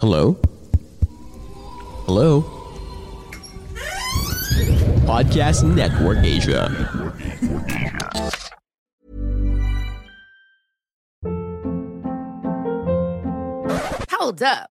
Hello? Hello? Podcast Network Asia. Hold up.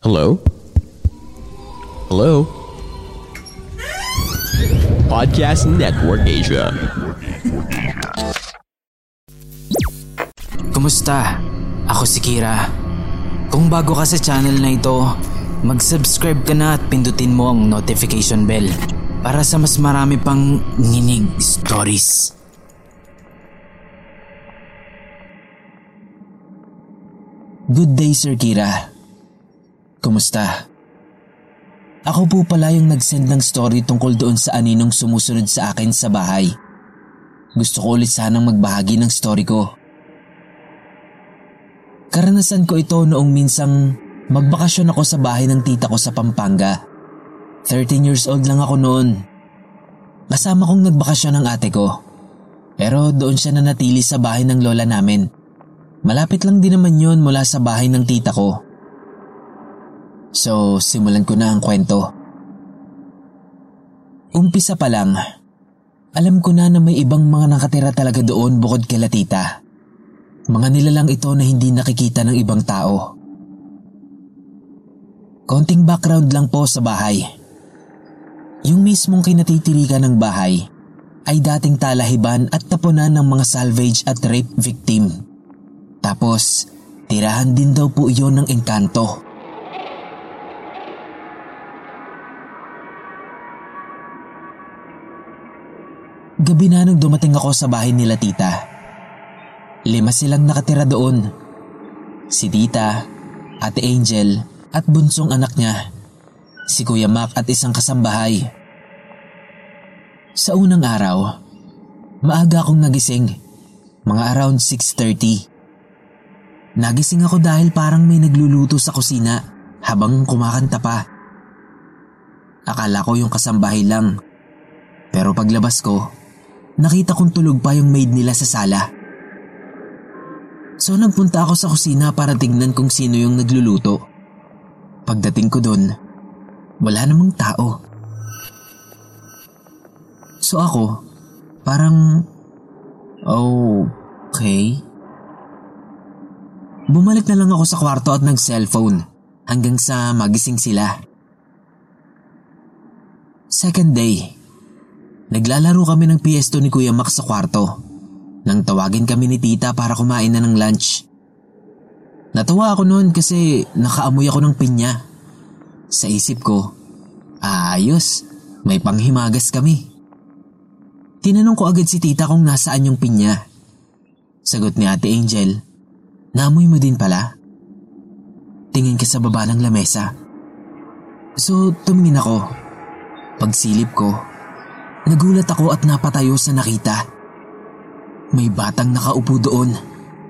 Hello? Hello? Podcast Network Asia. Kumusta? Ako si Kira. Kung bago ka sa channel na ito, mag-subscribe ka na at pindutin mo ang notification bell para sa mas marami pang nginig stories. Good day, Sir Kira. Kumusta? Ako po pala yung nag-send ng story tungkol doon sa aninong sumusunod sa akin sa bahay. Gusto ko ulit sanang magbahagi ng story ko. Karanasan ko ito noong minsang magbakasyon ako sa bahay ng tita ko sa Pampanga. 13 years old lang ako noon. Kasama kong nagbakasyon ng ate ko. Pero doon siya nanatili sa bahay ng lola namin. Malapit lang din naman yon mula sa bahay ng tita ko. So, simulan ko na ang kwento. Umpisa pa lang, alam ko na na may ibang mga nakatira talaga doon bukod kila tita. Mga nilalang ito na hindi nakikita ng ibang tao. Konting background lang po sa bahay. Yung mismong kinatitirikan ng bahay ay dating talahiban at tapunan ng mga salvage at rape victim. Tapos, tirahan din daw po iyon ng engkanto. Gabi na nung dumating ako sa bahay nila tita. Lima silang nakatira doon. Si tita, ate Angel at bunsong anak niya. Si Kuya Mac at isang kasambahay. Sa unang araw, maaga akong nagising. Mga around 6.30. Nagising ako dahil parang may nagluluto sa kusina habang kumakanta pa. Akala ko yung kasambahay lang. Pero paglabas ko, nakita kong tulog pa yung maid nila sa sala. So nagpunta ako sa kusina para tignan kung sino yung nagluluto. Pagdating ko doon, wala namang tao. So ako, parang... Oh, okay. Bumalik na lang ako sa kwarto at nag-cellphone hanggang sa magising sila. Second day, naglalaro kami ng PS2 ni Kuya Max sa kwarto nang tawagin kami ni tita para kumain na ng lunch. Natawa ako noon kasi nakaamoy ako ng pinya. Sa isip ko, ayos, may panghimagas kami. Tinanong ko agad si tita kung nasaan yung pinya. Sagot ni ate Angel, naamoy mo din pala? Tingin ka sa baba ng lamesa. So tumingin ako. Pagsilip ko, nagulat ako at napatayo sa nakita. May batang nakaupo doon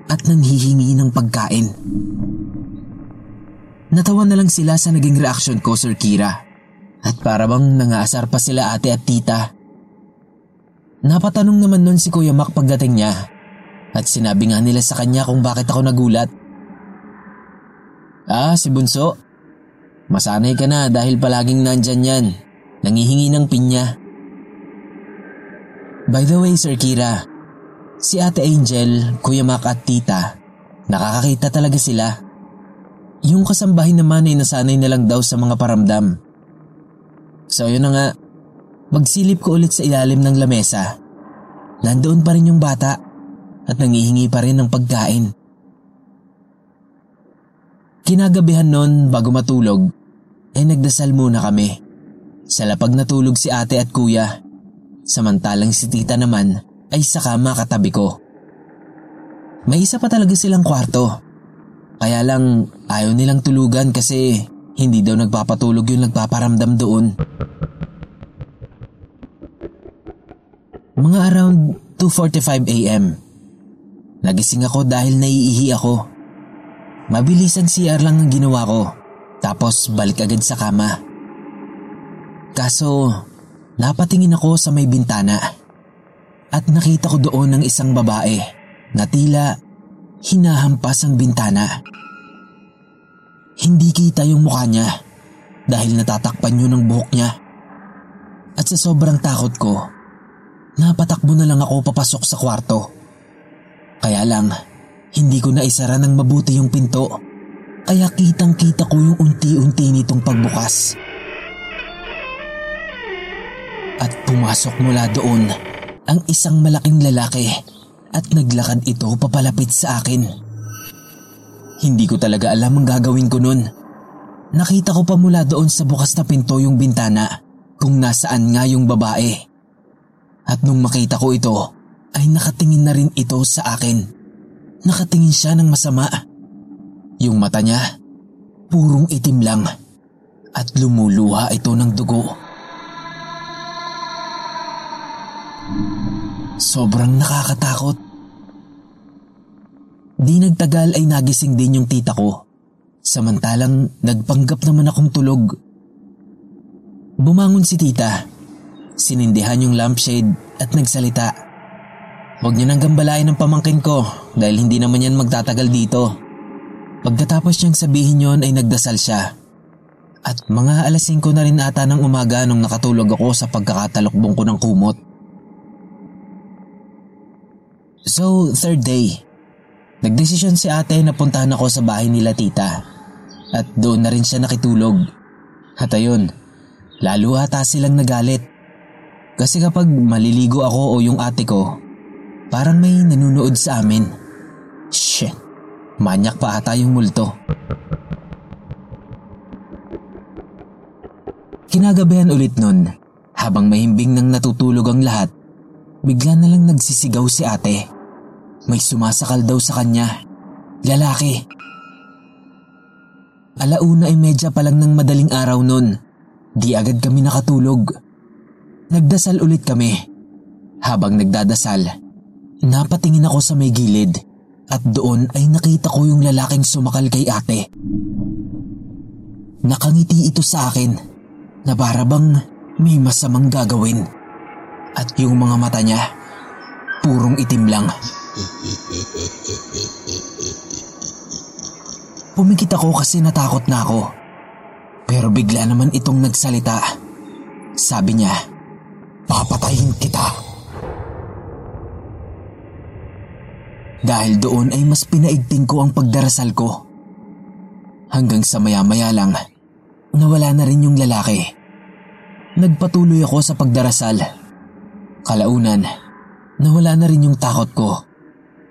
at nanghihingi ng pagkain. Natawa na lang sila sa naging reaksyon ko, Sir Kira. At para bang nangaasar pa sila ate at tita. Napatanong naman nun si Kuya Mac pagdating niya at sinabi nga nila sa kanya kung bakit ako nagulat. Ah, si Bunso. Masanay ka na dahil palaging nandyan yan. Nangihingi ng pinya. By the way, Sir Kira, si Ate Angel, Kuya Mac at Tita, nakakakita talaga sila. Yung kasambahin naman ay nasanay na lang daw sa mga paramdam. So yun na nga, magsilip ko ulit sa ilalim ng lamesa. Nandoon pa rin yung bata at nangihingi pa rin ng pagkain. Kinagabihan noon bago matulog ay nagdasal muna kami. Sa lapag natulog si ate at kuya, samantalang si tita naman ay sa kama katabi ko. May isa pa talaga silang kwarto. Kaya lang ayaw nilang tulugan kasi hindi daw nagpapatulog yung nagpaparamdam doon. Mga around 2.45 a.m. Nagising ako dahil naiihi ako. Mabilis ang CR lang ang ginawa ko. Tapos balik agad sa kama. Kaso, napatingin ako sa may bintana. At nakita ko doon ng isang babae na tila hinahampas ang bintana. Hindi kita yung mukha niya dahil natatakpan yun ng buhok niya. At sa sobrang takot ko, napatakbo na lang ako papasok sa kwarto. Kaya lang, hindi ko na isara ng mabuti yung pinto. Kaya kitang kita ko yung unti-unti nitong pagbukas. At pumasok mula doon ang isang malaking lalaki at naglakad ito papalapit sa akin. Hindi ko talaga alam ang gagawin ko nun. Nakita ko pa mula doon sa bukas na pinto yung bintana kung nasaan nga yung babae. At nung makita ko ito, ay nakatingin na rin ito sa akin. Nakatingin siya ng masama. Yung mata niya, purong itim lang at lumuluha ito ng dugo. Sobrang nakakatakot. Di nagtagal ay nagising din yung tita ko. Samantalang nagpanggap naman akong tulog. Bumangon si tita. Sinindihan yung lampshade at nagsalita. Huwag niyo nang gambalain ng pamangkin ko dahil hindi naman yan magtatagal dito. Pagkatapos niyang sabihin yon ay nagdasal siya. At mga alas 5 na rin ata ng umaga nung nakatulog ako sa pagkakatalokbong ko ng kumot. So, third day. Nagdesisyon si ate na puntahan ako sa bahay nila tita. At doon na rin siya nakitulog. At ayun, lalo ata silang nagalit. Kasi kapag maliligo ako o yung ate ko, parang may nanunood sa amin. Shit, manyak pa ata yung multo. Kinagabihan ulit nun, habang mahimbing nang natutulog ang lahat, bigla na lang nagsisigaw si ate. May sumasakal daw sa kanya. Lalaki. Alauna ay medya pa lang ng madaling araw nun. Di agad kami nakatulog. Nagdasal ulit kami. Habang nagdadasal, napatingin ako sa may gilid at doon ay nakita ko yung lalaking sumakal kay ate. Nakangiti ito sa akin na parabang may masamang gagawin. At yung mga mata niya, purong itim lang. Pumikit ako kasi natakot na ako. Pero bigla naman itong nagsalita. Sabi niya, papatayin kita. Dahil doon ay mas pinaigting ko ang pagdarasal ko. Hanggang sa maya-maya lang, nawala na rin yung lalaki. Nagpatuloy ako sa pagdarasal. Kalaunan, nawala na rin yung takot ko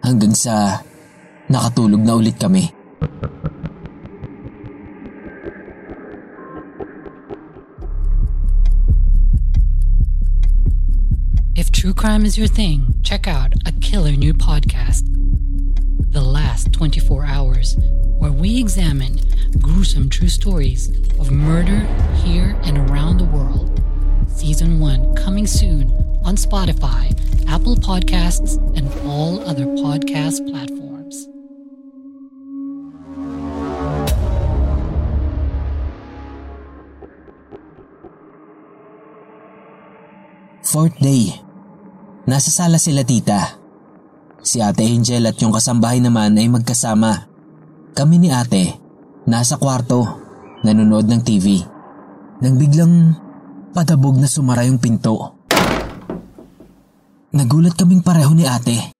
hanggang sa nakatulog na ulit kami. If true crime is your thing, check out a killer new podcast, The Last 24 Hours, where we examine gruesome true stories of murder here and around the world. Season 1 coming soon on Spotify, Apple Podcasts, and all other podcast platforms. Fourth day. Nasa sala sila tita. Si Ate Angel at yung kasambahay naman ay magkasama. Kami ni Ate, nasa kwarto, nanonood ng TV. Nang biglang padabog na sumara yung pinto. Nagulat kaming pareho ni ate.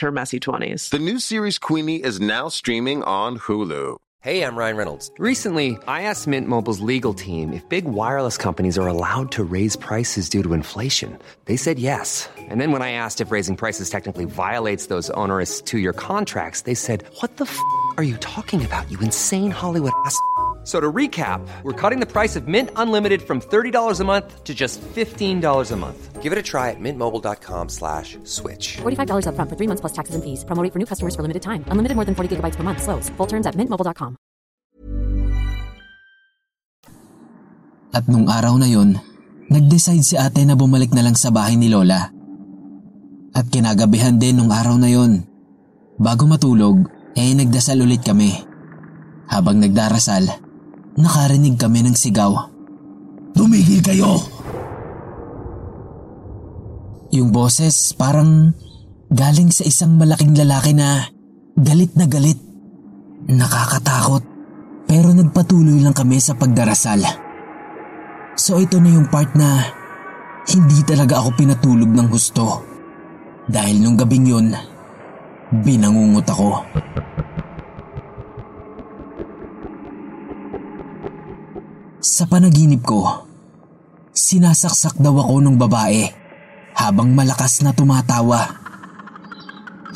her messy 20s. The new series Queenie is now streaming on Hulu. Hey, I'm Ryan Reynolds. Recently, I asked Mint Mobile's legal team if big wireless companies are allowed to raise prices due to inflation. They said yes. And then when I asked if raising prices technically violates those onerous two year contracts, they said, What the f are you talking about, you insane Hollywood ass? F- So to recap, we're cutting the price of Mint Unlimited from $30 a month to just $15 a month. Give it a try at mintmobile.com slash switch. $45 upfront for three months plus taxes and fees. Promo for new customers for limited time. Unlimited more than 40 gigabytes per month. Slows. Full terms at mintmobile.com. At nung araw na yon, nag-decide si ate na bumalik na lang sa bahay ni Lola. At kinagabihan din nung araw na yon. Bago matulog, eh nagdasal ulit kami. Habang nagdarasal, nakarinig kami ng sigaw. Tumigil kayo! Yung boses parang galing sa isang malaking lalaki na galit na galit. Nakakatakot pero nagpatuloy lang kami sa pagdarasal. So ito na yung part na hindi talaga ako pinatulog ng gusto. Dahil nung gabing yun, binangungot ako. Sa panaginip ko, sinasaksak daw ako ng babae habang malakas na tumatawa.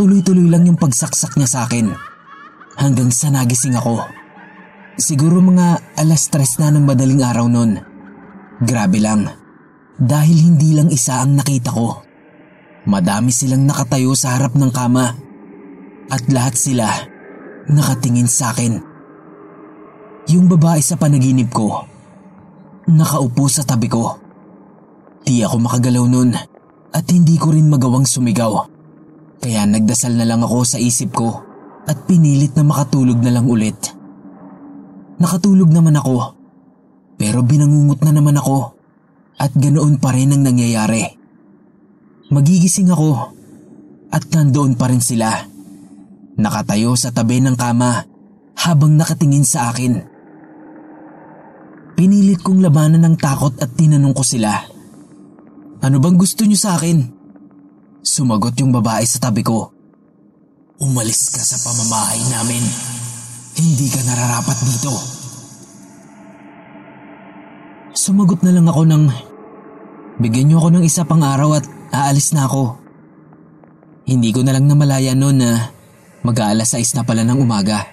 Tuloy-tuloy lang yung pagsaksak niya sa akin hanggang sa nagising ako. Siguro mga alas tres na ng madaling araw nun. Grabe lang. Dahil hindi lang isa ang nakita ko. Madami silang nakatayo sa harap ng kama. At lahat sila nakatingin sa akin. Yung babae sa panaginip ko, nakaupo sa tabi ko. Di ako makagalaw nun at hindi ko rin magawang sumigaw. Kaya nagdasal na lang ako sa isip ko at pinilit na makatulog na lang ulit. Nakatulog naman ako pero binangungot na naman ako at ganoon pa rin ang nangyayari. Magigising ako at nandoon pa rin sila. Nakatayo sa tabi ng kama habang nakatingin sa akin. Pinilit kong labanan ng takot at tinanong ko sila. Ano bang gusto niyo sa akin? Sumagot yung babae sa tabi ko. Umalis ka sa pamamahay namin. Hindi ka nararapat dito. Sumagot na lang ako ng bigyan niyo ako ng isa pang araw at aalis na ako. Hindi ko na lang namalaya noon na mag-aalas 6 na pala ng umaga.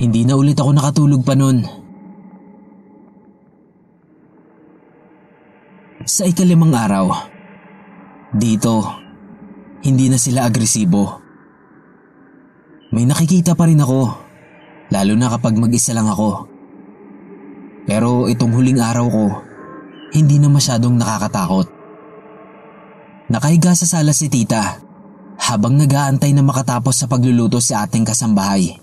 Hindi na ulit ako nakatulog pa noon. Sa ikalimang araw, dito, hindi na sila agresibo. May nakikita pa rin ako, lalo na kapag mag-isa lang ako. Pero itong huling araw ko, hindi na masyadong nakakatakot. Nakahiga sa sala si tita habang nag-aantay na makatapos sa pagluluto si ating kasambahay.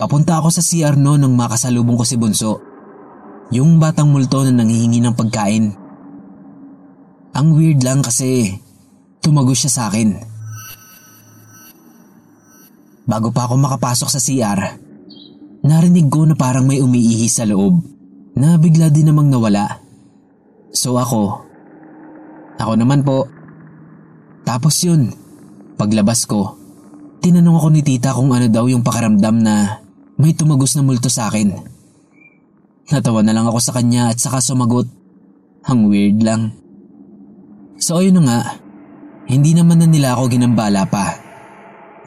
Papunta ako sa CR no nang makasalubong ko si Bunso, yung batang multo na nanghihingi ng pagkain. Ang weird lang kasi tumagos siya sa akin. Bago pa ako makapasok sa CR, narinig ko na parang may umiihi sa loob na bigla din namang nawala. So ako, ako naman po. Tapos yun, paglabas ko, tinanong ako ni tita kung ano daw yung pakaramdam na may tumagos na multo sa akin. Natawa na lang ako sa kanya at saka sumagot. Ang weird lang. So ayun na nga, hindi naman na nila ako ginambala pa.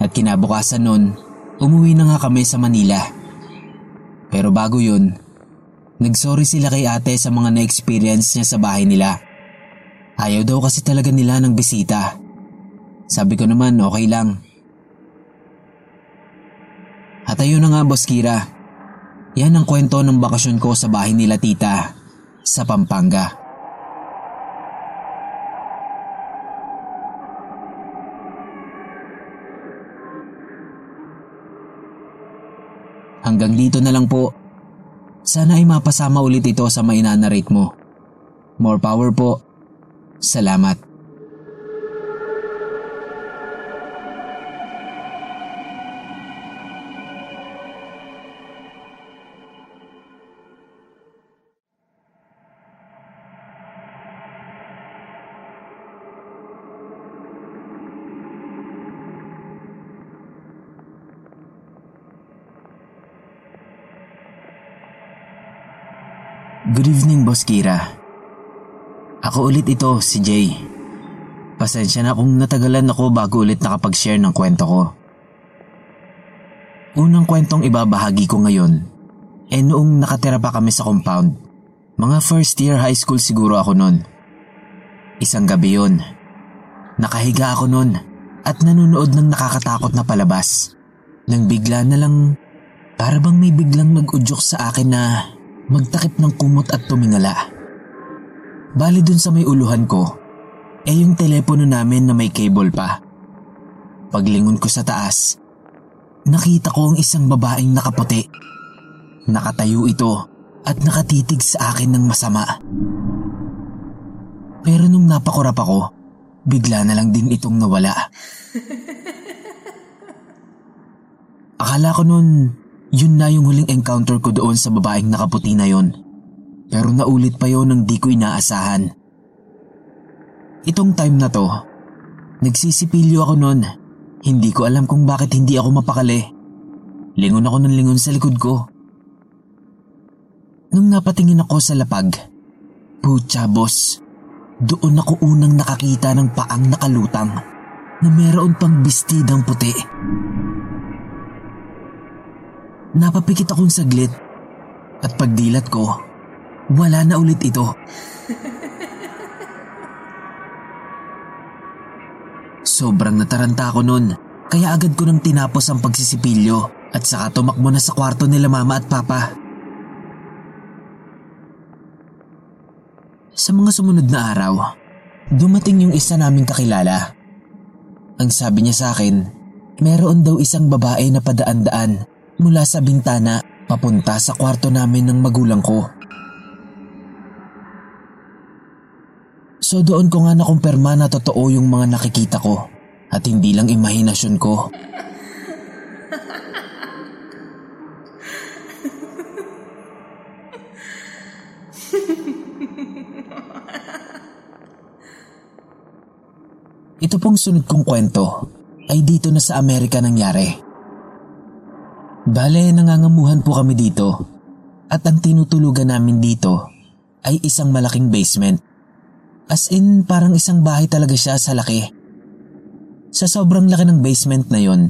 At kinabukasan nun, umuwi na nga kami sa Manila. Pero bago yun, Nagsorry sila kay ate sa mga na-experience niya sa bahay nila. Ayaw daw kasi talaga nila ng bisita. Sabi ko naman okay lang. At ayun na nga boss Kira. Yan ang kwento ng bakasyon ko sa bahay nila tita sa Pampanga. Hanggang dito na lang po. Sana ay mapasama ulit ito sa mainanarate mo. More power po. Salamat. Good evening, Boss Kira. Ako ulit ito, si Jay. Pasensya na kung natagalan ako bago ulit nakapag-share ng kwento ko. Unang kwentong ibabahagi ko ngayon, eh noong nakatira pa kami sa compound. Mga first year high school siguro ako noon. Isang gabi yun. Nakahiga ako noon at nanonood ng nakakatakot na palabas. Nang bigla na lang, para bang may biglang nag-udyok sa akin na magtakip ng kumot at tumingala. Bali dun sa may uluhan ko, eh yung telepono namin na may cable pa. Paglingon ko sa taas, nakita ko ang isang babaeng nakaputi. Nakatayo ito at nakatitig sa akin ng masama. Pero nung napakurap ako, bigla na lang din itong nawala. Akala ko nun yun na yung huling encounter ko doon sa babaeng nakaputi na yon. Pero naulit pa yon nang di ko inaasahan. Itong time na to, nagsisipilyo ako noon. Hindi ko alam kung bakit hindi ako mapakali. Lingon ako ng lingon sa likod ko. Nung napatingin ako sa lapag, putya boss, doon ako unang nakakita ng paang nakalutang na meron pang bistidang puti. Napapikit akong saglit at pagdilat ko, wala na ulit ito. Sobrang nataranta ako nun, kaya agad ko nang tinapos ang pagsisipilyo at saka tumakbo na sa kwarto nila mama at papa. Sa mga sumunod na araw, dumating yung isa naming kakilala. Ang sabi niya sa akin, meron daw isang babae na padaan-daan mula sa bintana papunta sa kwarto namin ng magulang ko. So doon ko nga nakumpirma na totoo yung mga nakikita ko at hindi lang imahinasyon ko. Ito pong sunod kong kwento ay dito na sa Amerika nangyari. Bale, nangangamuhan po kami dito at ang tinutulugan namin dito ay isang malaking basement. As in, parang isang bahay talaga siya sa laki. Sa sobrang laki ng basement na yon,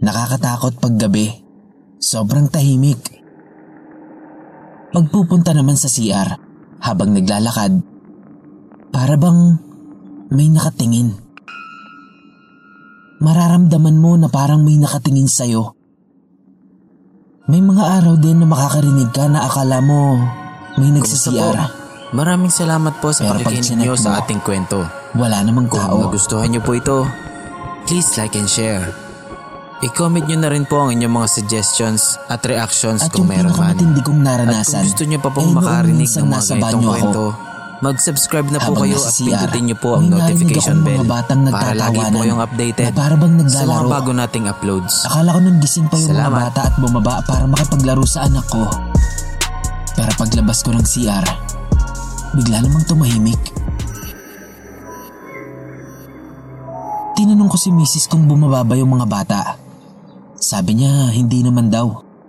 nakakatakot pag gabi. Sobrang tahimik. Pagpupunta naman sa CR habang naglalakad, para bang may nakatingin. Mararamdaman mo na parang may nakatingin sa'yo. May mga araw din na makakarinig ka na akala mo may nagsisiyara. Maraming salamat po sa Pero pakikinig nyo sa ating kwento. Wala namang Kung tao. nagustuhan nyo po ito, please like and share. I-comment nyo na rin po ang inyong mga suggestions at reactions At kung yung meron man. pinakamatindi kong At naranasan, kung gusto nyo pa eh, pong noong makarinig ng mga ganitong banyo ako, kwento, mag-subscribe na po habang kayo at pindutin nyo po ang notification bell mga batang para lagi po kayong updated na para bang sa naglalaro. mga bago nating uploads. Akala ko nung gising pa yung mga Salamat. bata at bumaba para makipaglaro sa anak ko. Pero paglabas ko ng CR, bigla namang tumahimik. Tinanong ko si misis kung bumaba ba yung mga bata. Sabi niya hindi naman daw.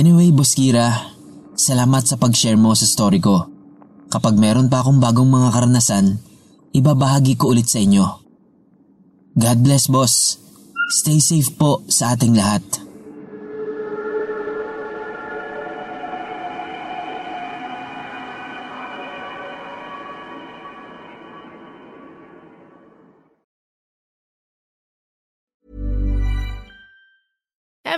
Anyway, Boss Kira, salamat sa pag-share mo sa story ko. Kapag meron pa akong bagong mga karanasan, ibabahagi ko ulit sa inyo. God bless, boss. Stay safe po sa ating lahat.